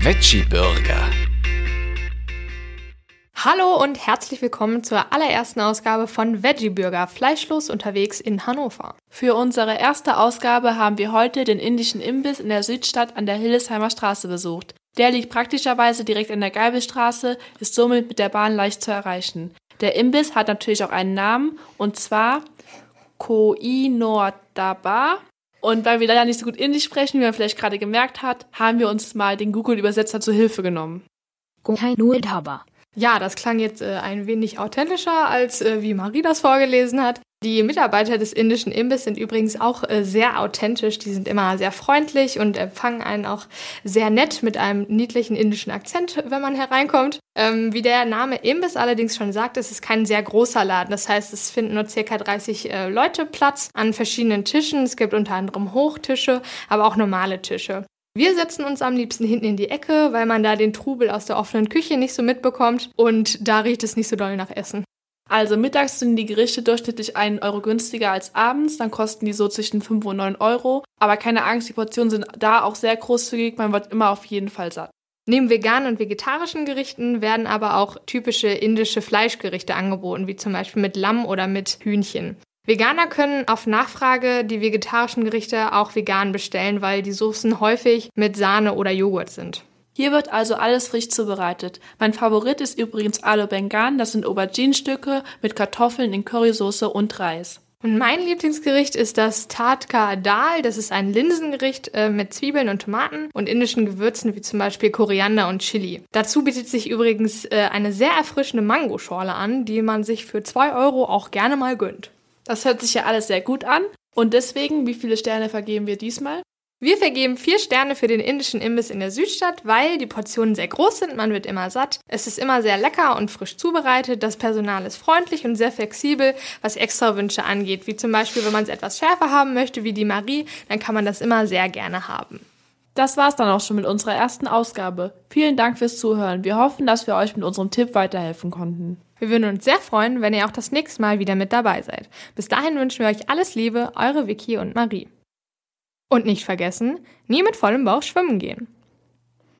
Veggie Burger. Hallo und herzlich willkommen zur allerersten Ausgabe von Veggie Burger, fleischlos unterwegs in Hannover. Für unsere erste Ausgabe haben wir heute den indischen Imbiss in der Südstadt an der Hildesheimer Straße besucht. Der liegt praktischerweise direkt an der Geibelstraße, ist somit mit der Bahn leicht zu erreichen. Der Imbiss hat natürlich auch einen Namen und zwar Koinordaba. Und weil wir leider nicht so gut Indisch sprechen, wie man vielleicht gerade gemerkt hat, haben wir uns mal den Google-Übersetzer zur Hilfe genommen. Ja, das klang jetzt äh, ein wenig authentischer, als äh, wie Marie das vorgelesen hat. Die Mitarbeiter des indischen Imbiss sind übrigens auch äh, sehr authentisch. Die sind immer sehr freundlich und empfangen einen auch sehr nett mit einem niedlichen indischen Akzent, wenn man hereinkommt. Ähm, wie der Name Imbiss allerdings schon sagt, ist es kein sehr großer Laden. Das heißt, es finden nur circa 30 äh, Leute Platz an verschiedenen Tischen. Es gibt unter anderem Hochtische, aber auch normale Tische. Wir setzen uns am liebsten hinten in die Ecke, weil man da den Trubel aus der offenen Küche nicht so mitbekommt und da riecht es nicht so doll nach Essen. Also mittags sind die Gerichte durchschnittlich einen Euro günstiger als abends, dann kosten die so zwischen 5 und 9 Euro. Aber keine Angst, die Portionen sind da auch sehr großzügig, man wird immer auf jeden Fall satt. Neben veganen und vegetarischen Gerichten werden aber auch typische indische Fleischgerichte angeboten, wie zum Beispiel mit Lamm oder mit Hühnchen. Veganer können auf Nachfrage die vegetarischen Gerichte auch vegan bestellen, weil die Soßen häufig mit Sahne oder Joghurt sind. Hier wird also alles frisch zubereitet. Mein Favorit ist übrigens Alu Bengan, das sind Auberginenstücke mit Kartoffeln in Currysoße und Reis. Und mein Lieblingsgericht ist das Tatka Dal. Das ist ein Linsengericht äh, mit Zwiebeln und Tomaten und indischen Gewürzen wie zum Beispiel Koriander und Chili. Dazu bietet sich übrigens äh, eine sehr erfrischende Mangoschorle an, die man sich für 2 Euro auch gerne mal gönnt. Das hört sich ja alles sehr gut an. Und deswegen, wie viele Sterne vergeben wir diesmal? Wir vergeben vier Sterne für den indischen Imbiss in der Südstadt, weil die Portionen sehr groß sind, man wird immer satt. Es ist immer sehr lecker und frisch zubereitet. Das Personal ist freundlich und sehr flexibel, was Extrawünsche angeht. Wie zum Beispiel, wenn man es etwas schärfer haben möchte, wie die Marie, dann kann man das immer sehr gerne haben. Das war's dann auch schon mit unserer ersten Ausgabe. Vielen Dank fürs Zuhören. Wir hoffen, dass wir euch mit unserem Tipp weiterhelfen konnten. Wir würden uns sehr freuen, wenn ihr auch das nächste Mal wieder mit dabei seid. Bis dahin wünschen wir euch alles Liebe, eure Vicky und Marie. Und nicht vergessen, nie mit vollem Bauch schwimmen gehen.